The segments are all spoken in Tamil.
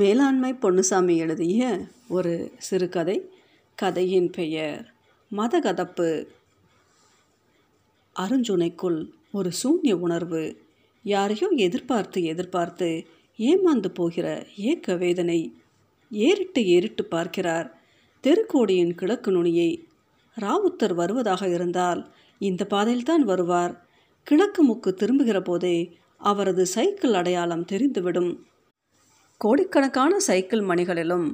மேலாண்மை பொன்னுசாமி எழுதிய ஒரு சிறுகதை கதையின் பெயர் மதகதப்பு. அருஞ்சுனைக்குள் ஒரு சூன்ய உணர்வு. யாரையோ எதிர்பார்த்து எதிர்பார்த்து ஏமாந்து போகிற ஏக்க வேதனை. ஏறிட்டு ஏறிட்டு பார்க்கிறார். தெருக்கோடியின் கிழக்கு நுனியை. ராவுத்தர் வருவதாக இருந்தால் இந்த பாதையில்தான் வருவார். கிழக்கு முக்கு திரும்புகிற போதே அவரது சைக்கிள் அடையாளம் தெரிந்துவிடும். கோடிக்கணக்கான சைக்கிள் மணிகளிலும்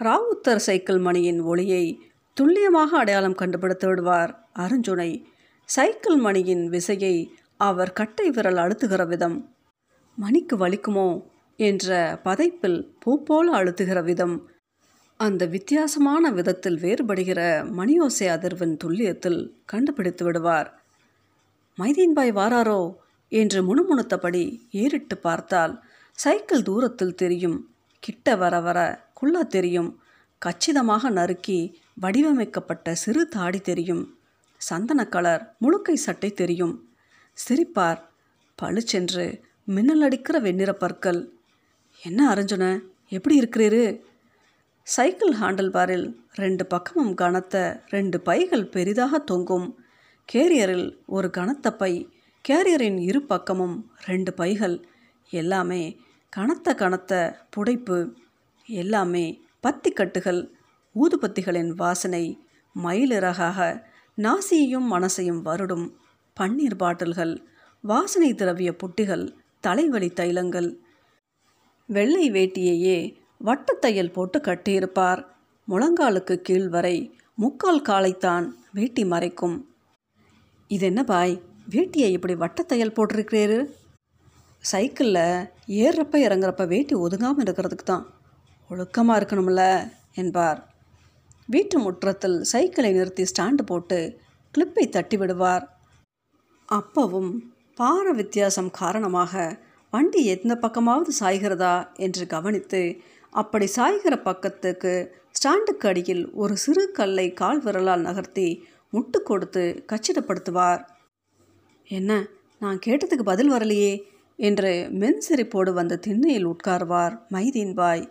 ராவுத்தர் சைக்கிள் மணியின் ஒளியை துல்லியமாக அடையாளம் கண்டுபிடித்து விடுவார் அருஞ்சுனை. சைக்கிள் மணியின் விசையை அவர் கட்டை விரல் அழுத்துகிற விதம். மணிக்கு வலிக்குமோ என்ற பதைப்பில் பூ போல அழுத்துகிற விதம். அந்த வித்தியாசமான விதத்தில் வேறுபடுகிற மணியோசை அதிர்வின் துல்லியத்தில் கண்டுபிடித்து விடுவார். மைதீன்பாய் வாராரோ என்று முணுமுணுத்தபடி ஏறிட்டு பார்த்தால் சைக்கிள் தூரத்தில் தெரியும். கிட்ட வர வர குள்ளா தெரியும். கச்சிதமாக நறுக்கி வடிவமைக்கப்பட்ட சிறு தாடி தெரியும். சந்தன கலர் முழுக்கை சட்டை தெரியும். சிரிப்பார். பளிச்சென்று மின்னல் அடிக்கிற வெண்ணிற பற்கள். என்ன அரைஞ்சுன? எப்படி இருக்கிறீரு? சைக்கிள் ஹேண்டில் பாரில் ரெண்டு பக்கமும் கனத்த ரெண்டு பைகள் பெரிதாக தொங்கும். கேரியரில் ஒரு கனத்த பை கேரியரின் இரு பக்கமும் ரெண்டு பைகள். எல்லாமே கனத்த கனத்த புடைப்பு எல்லாமே பத்திக்கட்டுகள் ஊதுபத்திகளின் வாசனை மயிலிறகாக நாசியையும் மனசையும் வருடும் பன்னீர் பாட்டில்கள் வாசனை திரவிய புட்டிகள் தலைவலி தைலங்கள். வெள்ளை வேட்டியையே வட்டத்தையல் போட்டு கட்டியிருப்பார். முழங்காலுக்கு கீழ் வரை முக்கால் காலைத்தான் வேட்டி மறைக்கும். இது என்ன பாய் வேட்டியை இப்படி வட்டத்தையல் போட்டிருக்கிறீரு? சைக்கிளில் ஏறுறப்ப இறங்குறப்ப வேட்டி ஒதுங்காமல் இருக்கிறதுக்கு தான் ஒழுக்கமாக இருக்கணும்ல என்பார். வீட்டு முற்றத்தில் சைக்கிளை நிறுத்தி ஸ்டாண்டு போட்டு கிளிப்பை தட்டி விடுவார். அப்பவும் பார வித்தியாசம் காரணமாக வண்டி எந்த பக்கமாவது சாய்கிறதா என்று கவனித்து அப்படி சாய்கிற பக்கத்துக்கு ஸ்டாண்டுக்கு அடியில் ஒரு சிறு கல்லை கால் விரலால் நகர்த்தி முட்டு கொடுத்து கச்சிதப்படுத்துவார். என்ன நான் கேட்டதுக்கு பதில் வரலையே? என்று மென்சிரிப்போடு வந்த திண்ணையில் உட்கார்வார் மைதீன் பாய்.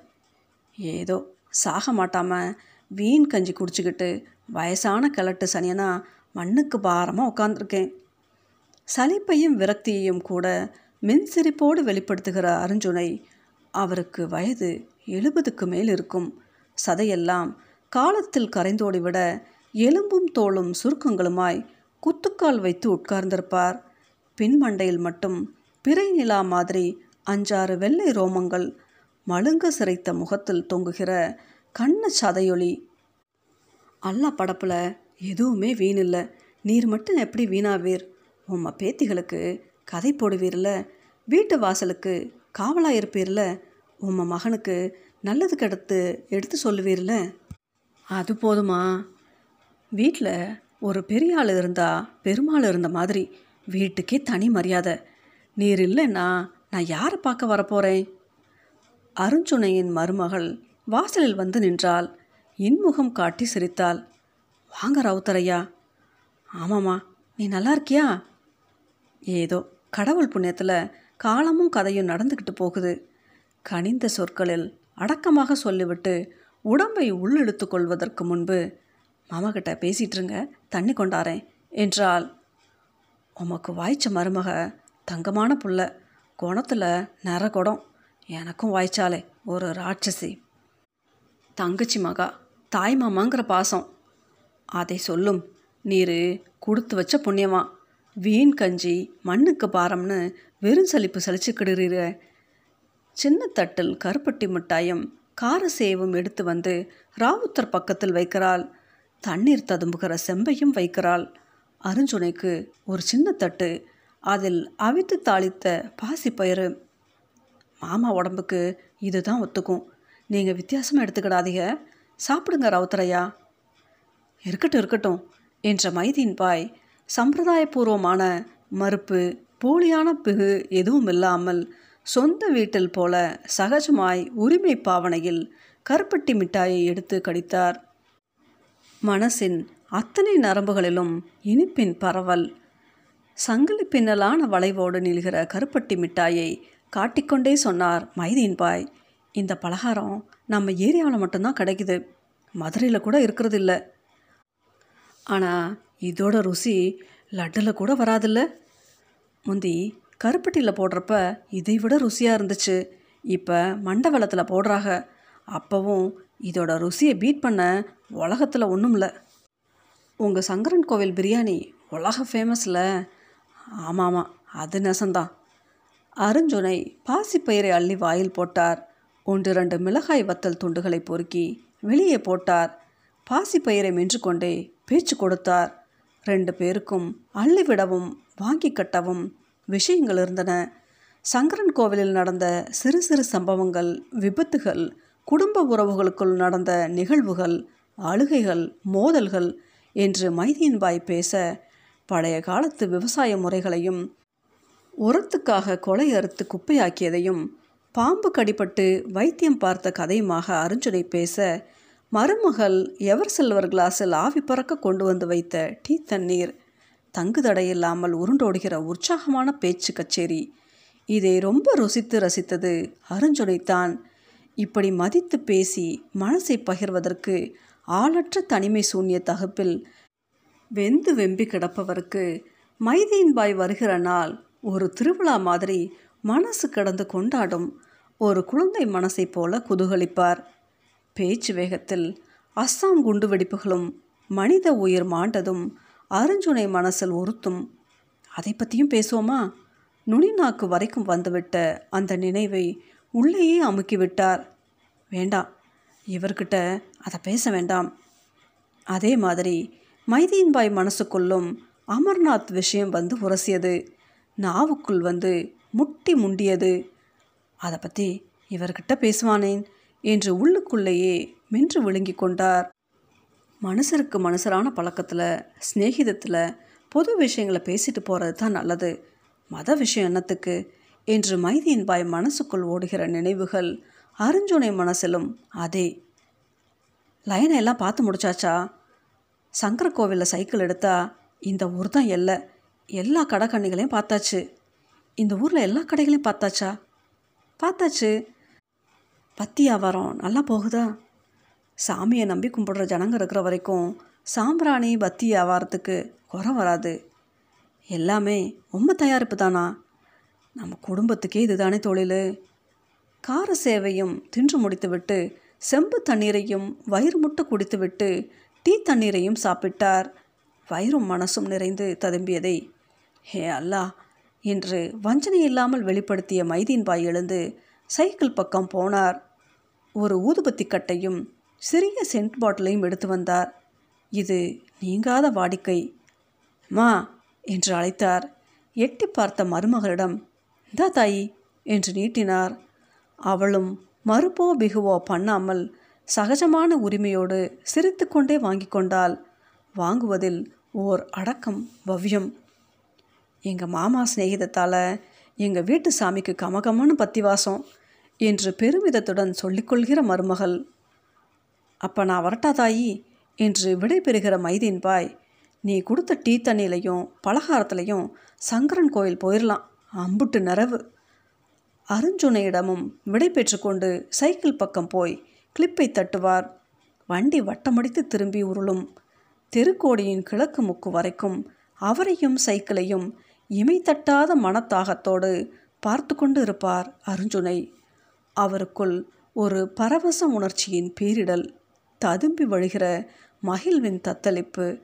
ஏதோ சாக மாட்டாம வீண் கஞ்சி குடிச்சுக்கிட்டு வயசான கிழட்டு சனியனா மண்ணுக்கு பாரமாக உட்காந்துருக்கேன் சலிப்பையும் விரக்தியையும் கூட மின்சிரிப்போடு வெளிப்படுத்துகிற அருஞ்சுனை அவருக்கு வயது எழுபதுக்கு மேல் இருக்கும். சதையெல்லாம் காலத்தில் கரைந்தோடிவிட எலும்பும் தோளும் சுருக்கங்களுமாய் குத்துக்கால் வைத்து உட்கார்ந்திருப்பார். பின்மண்டையில் மட்டும் பிறை நிலா மாதிரி அஞ்சாறு வெள்ளை ரோமங்கள் மழுங்க சிரைத்த முகத்தில் தொங்குகிற கண்ண சதையொளி அல்லா படப்பில் எதுவுமே வீணில்ல. நீர் மட்டும் எப்படி வீணாவீர்? உம்ம பேத்திகளுக்கு கதை போடுவீர்ல? வீட்டு வாசலுக்கு காவலாக இருப்பீர்ல உம்ம மகனுக்கு நல்லது கெடுத்து எடுத்து சொல்லுவீர்ல? அது போதுமா? வீட்டில் ஒரு பெரிய ஆள் இருந்தால் பெருமாள் இருந்த மாதிரி வீட்டுக்கே தனி மரியாதை. நீர் இல்லைன்னா நான் யாரை பார்க்க வரப்போகிறேன் அருஞ்சுனையின் மருமகள் வாசலில் வந்து நின்றால் இன்முகம் காட்டி சிரித்தாள். வாங்க ரவுத்தரையா. ஆமாம்மா நீ நல்லா இருக்கியா? ஏதோ கடவுள் புண்ணியத்தில் காலமும் கதையும் நடந்துக்கிட்டு போகுது. கனிந்த சொற்களில் அடக்கமாக சொல்லிவிட்டு உடம்பை உள்ளிழுத்து கொள்வதற்கு முன்பு மாமாக்கிட்ட பேசிட்டுருங்க தண்ணி கொண்டாரேன் என்றால் உமக்கு வாய்ச்ச மருமக தங்கமான புள்ள. குணத்தில் நிற குடம். எனக்கும் வாய்ச்சாலே ஒரு ராட்சசி. தங்கச்சி மகா தாய் மாமாங்கிற பாசம். அதை சொல்லும் நீர் கொடுத்து வச்ச புண்ணியமா? வீண் கஞ்சி மண்ணுக்கு பாரம்னு வெறும் சலிப்பு சலிச்சுக்கிடுறீர? சின்ன தட்டில் கருப்பட்டி மிட்டாயும் கார சேவும் எடுத்து வந்து ராவுத்தர் பக்கத்தில் வைக்கிறாள். தண்ணீர் ததும்புகிற செம்பையும் வைக்கிறாள். அருஞ்சுனைக்கு ஒரு சின்ன தட்டு அதில் அவித்து தாளித்த பாசிப்பயிறு மாமா உடம்புக்கு இதுதான் ஒத்துக்கும். நீங்கள் வித்தியாசமாக எடுத்துக்கிடாதீங்க. சாப்பிடுங்க ரவுத்தரையா. இருக்கட்டும் இருக்கட்டும் என்ற மைதீன் பாய் சம்பிரதாயபூர்வமான மறுப்பு போலியான பிகு எதுவும் இல்லாமல் சொந்த வீட்டில் போல சகஜமாய் உரிமை பாவனையில் கருப்பட்டி மிட்டாயை எடுத்து கடித்தார். மனசின் அத்தனை நரம்புகளிலும் இனிப்பின் பரவல் சங்கிலி பின்னலான வளைவோடு நில்கிற கருப்பட்டி மிட்டாயை காட்டிக்கொண்டே சொன்னார் மைதீன் பாய். இந்த பலகாரம் நம்ம ஏரியாவில் மட்டும்தான் கிடைக்குது. மதுரையில் கூட இருக்கிறது இல்லை ஆனால் இதோட ருசி லட்டில் கூட வராதில்ல. முந்தி கருப்பட்டியில் போடுறப்ப இதை விட ருசியாக இருந்துச்சு. இப்போ மண்டவளத்தில் போடுறாங்க. அப்போவும் இதோட ருசியை பீட் பண்ண உலகத்தில் ஒன்றும் இல்லை உங்கள் சங்கரன் கோவில் பிரியாணி உலக ஃபேமஸில் ஆமாமா அது நெசந்தான். அருஞ்சுனை பாசிப்பயிரை அள்ளி வாயில் போட்டார். ஒன்று ரெண்டு மிளகாய் வத்தல் துண்டுகளை பொறுக்கி வெளியே போட்டார். பாசிப்பயிரை மென்று கொண்டே பேச்சு கொடுத்தார். ரெண்டு பேருக்கும் அள்ளிவிடவும் வாங்கி கட்டவும் விஷயங்கள் இருந்தன. சங்கரன் கோவிலில் நடந்த சிறு சிறு சம்பவங்கள் விபத்துகள் குடும்ப உறவுகளுக்குள் நடந்த நிகழ்வுகள் அழுகைகள் மோதல்கள் என்று மைதீன்பாய் பேச பழைய காலத்து விவசாய முறைகளையும் உரத்துக்காக கொலை அறுத்து குப்பையாக்கியதையும் பாம்பு கடிபட்டு வைத்தியம் பார்த்த கதையுமாக அருஞ்சனை பேச மருமகள் எவர் சில்வர் கிளாஸில் ஆவி பறக்க கொண்டு வந்து வைத்த டீ தண்ணீர் தங்குதடையில்லாமல் உருண்டோடுகிற உற்சாகமான பேச்சு கச்சேரி. இதை ரொம்ப ருசித்து ரசித்தது அருஞ்சுனைத்தான் இப்படி மதித்து பேசி மனசை பகிர்வதற்கு ஆளற்ற தனிமை சூன்ய தகுப்பில் வெந்து வெம்பி கிடப்பவருக்கு மைதீன்பாய் வருகிற நாள் ஒரு திருவிழா மாதிரி மனசு கடந்து கொண்டாடும். ஒரு குழந்தை மனசைப் போல குதூகலிப்பார். பேச்சு வேகத்தில் அஸ்ஸாம் குண்டு வெடிப்புகளும் மனித உயிர் மாண்டதும் அருஞ்சுனை மனசில் உறுத்தும். அதை பற்றியும் பேசுவோமா? நுனிநாக்கு வரைக்கும் வந்துவிட்ட அந்த நினைவை உள்ளேயே அமுக்கிவிட்டார். வேண்டாம் இவர்கிட்ட அதை பேச வேண்டாம். அதே மாதிரி மைதீன்பாய் மனசுக்குள்ளும் அமர்நாத் விஷயம் வந்து உரசியது. நாவுக்குள் வந்து முட்டி முண்டியது. அதை பற்றி இவர்கிட்ட பேசுவானேன் என்று உள்ளுக்குள்ளேயே மென்று விழுங்கி கொண்டார். மனுஷருக்கு மனுஷரான பழக்கத்தில் சிநேகிதத்தில் பொது விஷயங்களை பேசிட்டு போகிறது தான் நல்லது. மத விஷயம் என்னத்துக்கு? என்று மைதீன்பாய் மனசுக்குள் ஓடுகிற நினைவுகள் அருஞ்சுனை மனசிலும் அதே. லைனை எல்லாம் பார்த்து முடிச்சாச்சா? சங்கர கோவிலில் சைக்கிள் எடுத்தா இந்த ஊர் தான் எல்லை. எல்லா கடைக்கண்ணிகளையும் பார்த்தாச்சு. இந்த ஊரில் எல்லா கடைகளையும் பார்த்தாச்சா? பார்த்தாச்சு. பத்தி வியாபாரம் நல்லா போகுதா? சாமியை நம்பி கும்பிடுற ஜனங்க இருக்கிற வரைக்கும் சாம்பிராணி பத்தி வியாபாரத்துக்கு குறை வராது. எல்லாமே உண்மை தயாரிப்பு தானா? நம்ம குடும்பத்துக்கே இதுதானே தொழில். கார சேவையும் தின்று முடித்துவிட்டு செம்பு தண்ணீரையும் வயிறு முட்டை குடித்துவிட்டு டீ தண்ணீரையும் சாப்பிட்டார். வயிறும் மனசும் நிறைந்து ததும்பியதை ஹே அல்லா என்று வஞ்சனை இல்லாமல் வெளிப்படுத்திய மைதீன்பாய் எழுந்து சைக்கிள் பக்கம் போனார். ஒரு ஊதுபத்தி கட்டையும் சிறிய சென்ட் பாட்டிலையும் எடுத்து வந்தார். இது நீங்காத வாடிக்கை மா என்று அழைத்தார். எட்டி பார்த்த மருமகளிடம் தா தாயி என்று நீட்டினார். அவளும் மறுப்போ பிகுவோ பண்ணாமல் சகஜமான உரிமையோடு சிரித்துக்கொண்டே வாங்கி கொண்டால் வாங்குவதில் ஓர் அடக்கம் பவ்யம். எங்கள் மாமா சிநேகிதத்தால் எங்கள் வீட்டு சாமிக்கு கமகமான பத்திவாசம் என்று பெருமிதத்துடன் சொல்லிக்கொள்கிற மருமகள். அப்போ நான் வரட்டா தாயி என்று விடை பெறுகிற மைதீன் பாய் நீ கொடுத்த டீ தண்ணியிலையும் பலகாரத்துலையும் சங்கரன் கோயில் போயிடலாம் அம்புட்டு நிறவு. அருஞ்சுனையிடமும் விடை பெற்றுக்கொண்டு சைக்கிள் பக்கம் போய் கிளிப்பை தட்டுவார். வண்டி வட்டமடித்து திரும்பி உருளும். தெருக்கோடியின் கிழக்கு முக்கு வரைக்கும் அவரையும் சைக்கிளையும் இமை தட்டாத மனத்தாகத்தோடு பார்த்து கொண்டு இருப்பார் அருஞ்சுனை. அவருக்குள் ஒரு பரவச உணர்ச்சியின் பேரிடல் ததும்பி வழிகிற மகிழ்வின் தத்தளிப்பு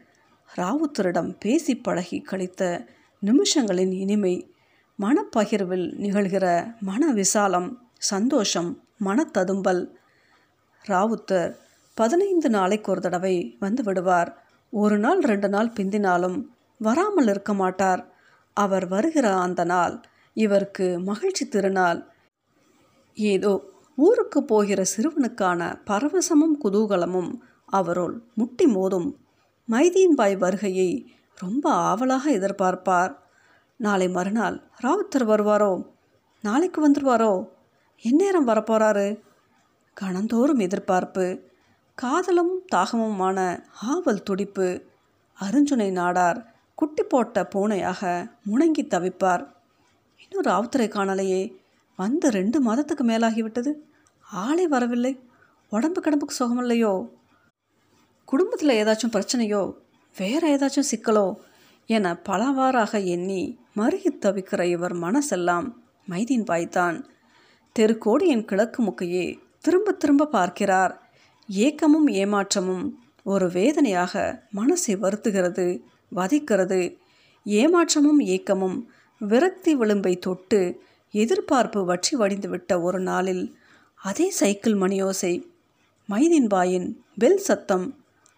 ராவுத்தரிடம் பேசி பழகி கழித்த நிமிஷங்களின் இனிமை மனப்பகிர்வில் நிகழ்கிற மன விசாலம் சந்தோஷம் மனத்ததும்பல் ராவுத்தர் பதினைந்து நாளைக்கு ஒரு தடவை வந்து விடுவார். ஒரு நாள் ரெண்டு நாள் பிந்தினாலும் வராமல் இருக்க மாட்டார். அவர் வருகிற அந்த நாள் இவருக்கு மகிழ்ச்சி திருநாள். ஏதோ ஊருக்கு போகிற சிறுவனுக்கான பரவசமும் குதூகலமும் அவருள் முட்டி மோதும். மைதீன்பாய் வருகையை ரொம்ப ஆவலாக எதிர்பார்ப்பார். நாளை மறுநாள் ராவுத்தர் வருவாரோ? நாளைக்கு வந்துடுவாரோ எந்நேரம் வரப்போகிறாரு கணந்தோறும் எதிர்பார்ப்பு காதலும் தாகமுமான ஆவல் துடிப்பு அருஞ்சுனை நாடார் குட்டி போட்ட பூனையாக முணங்கி தவிப்பார். இன்னொரு ஆவுத்துறை காணலையே வந்து ரெண்டு மாதத்துக்கு மேலாகிவிட்டது. ஆளே வரவில்லை. உடம்பு கடம்புக்கு சுகமில்லையோ? குடும்பத்தில் ஏதாச்சும் பிரச்சனையோ? வேற ஏதாச்சும் சிக்கலோ? என பலவாறாக எண்ணி மருகி தவிக்கிற இவர் மனசெல்லாம் மைதீன் பாய்த்தான். தெருக்கோடியின் கிழக்கு முக்கையே திரும்ப திரும்ப பார்க்கிறார். ஏக்கமும் ஏமாற்றமும் ஒரு வேதனையாக மனசை வருத்துகிறது வதைக்கிறது. ஏமாற்றமும் ஏக்கமும் விரக்தி விளிம்பை தொட்டு எதிர்பார்ப்பு வற்றி வடிந்துவிட்ட ஒரு நாளில் அதே சைக்கிள் மணியோசை மைதீன் பாயின் பெல் சத்தம்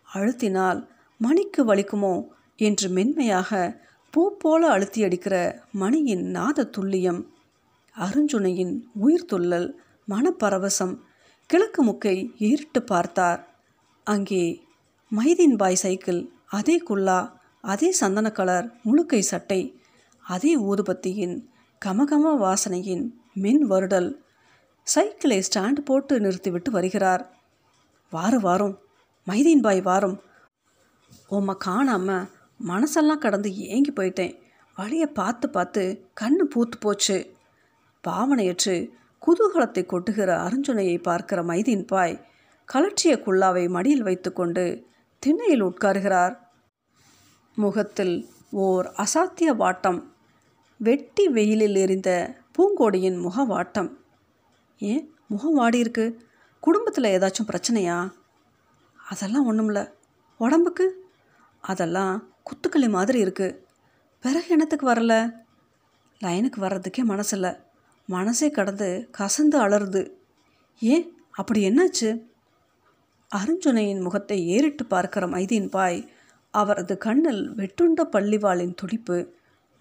அழுத்தினால் மணிக்கு வலிக்குமோ என்று மென்மையாக பூ போல அழுத்தி அடிக்கிற மணியின் நாத துல்லியம் அருஞ்சுனையின் உயிர்த்துள்ளல் மனப்பரவசம் கிழக்கு முக்கை ஏறிட்டு பார்த்தார். அங்கே மைதீன் பாய் சைக்கிள் அதே குல்லா அதே சந்தன கலர் முழுக்கை சட்டை அதே ஊதுபத்தியின் கமகம வாசனையின் மின் வருடல். சைக்கிளை ஸ்டாண்ட் போட்டு நிறுத்திவிட்டு வருகிறார். வாரு வாரம். மைதீன் பாய் வாரம். உம்மை காணாம மனசெல்லாம் கடந்து ஏங்கி போயிட்டேன். வழியை பார்த்து பார்த்து கண்ணு பூத்து போச்சு. பாவனையற்று குதூகலத்தை கொட்டுகிற அருஞ்சுனையை பார்க்கிற மைதீன் பாய் கலற்றிய குல்லாவை மடியில் வைத்துக்கொண்டு திண்ணையில் உட்காருகிறார். முகத்தில் ஓர் அசாத்திய வாட்டம். வெட்டி வெயிலில் எரிந்த பூங்கோடியின் முக வாட்டம் ஏன்? முகம் வாடி இருக்கு குடும்பத்தில் ஏதாச்சும் பிரச்சனையா? அதெல்லாம் ஒன்றும்ல உடம்புக்கு? அதெல்லாம் குத்துக்களி மாதிரி இருக்குது பிறகு இனத்துக்கு வரல? லைனுக்கு வர்றதுக்கே மனசில்லை. மனசே கடந்து கசந்து அலறுது. ஏன்? அப்படி என்னாச்சு? அருஞ்சுனையின் முகத்தை ஏறிட்டு பார்க்கிற மைதீன் பாய் அவரது கண்ணில் வெட்டுண்ட பள்ளிவாளின் துடிப்பு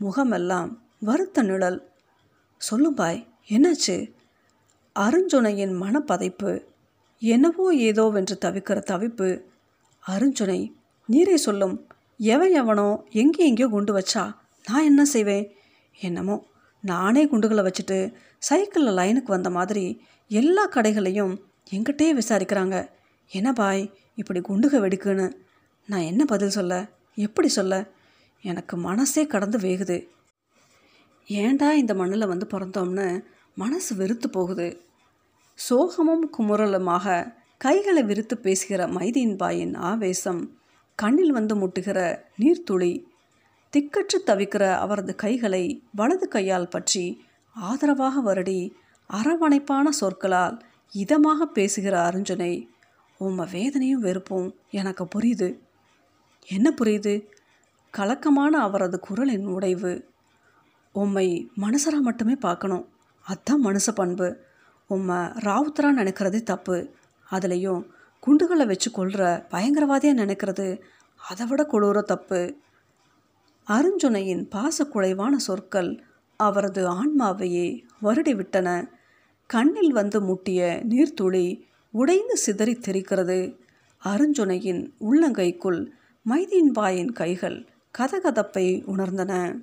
முகமெல்லாம் வருத்த நிழல். சொல்லும் பாய் என்னாச்சு? அருஞ்சுனையின் மனப்பதைப்பு என்னவோ ஏதோவென்று தவிக்கிற தவிப்பு. அருஞ்சுனை நீரே சொல்லும் எவன் எவனோ எங்கே எங்கேயோ குண்டு வச்சா நான் என்ன செய்வேன்? என்னமோ நானே குண்டுகளை வச்சுட்டு சைக்கிளில் லைனுக்கு வந்த மாதிரி எல்லா கடைகளையும் எங்கிட்டே விசாரிக்கிறாங்க. என்ன பாய் இப்படி குண்டுக வெடிக்குன்னு? நான் என்ன பதில் சொல்ல? எப்படி சொல்ல? எனக்கு மனசே கடந்து வேகுது. ஏன்டா இந்த மண்ணில் வந்து பிறந்தோம்னு மனசு வெறுத்து போகுது? சோகமும் குமுறலுமாக கைகளை விரித்து பேசுகிற மைதீன் பாயின் ஆவேசம் கண்ணில் வந்து முட்டுகிற நீர்த்துளி திக்கற்று தவிக்கிற அவரது கைகளை வலது கையால் பற்றி ஆதரவாக வருடி அரவணைப்பான சொற்களால் இதமாக பேசுகிற அருஞ்சனை உம்ம வேதனையும் வெறுப்பும் எனக்கு புரியுது. என்ன புரியுது? கலக்கமான அவரது குரலின் உடைவு. உம்மை மனுஷராக மட்டுமே பார்க்கணும். அதான் மனுஷ பண்பு. உம்மை ராவுத்தரா நினைக்கிறதே தப்பு. அதுலேயும் குண்டுகளை வச்சு கொள்கிற பயங்கரவாதியாக நினைக்கிறது அதை விட கொடூர தப்பு. அருஞ்சுனையின் பாசக்குறைவான சொற்கள் அவரது ஆன்மாவையே வருடிவிட்டன. கண்ணில் வந்து முட்டிய நீர்த்துளி உடைந்து சிதறி தெரிக்கிறது. அருஞ்சுனையின் உள்ளங்கைக்குள் மைதீன்பாயின் கைகள் கதகதப்பை உணர்ந்தன.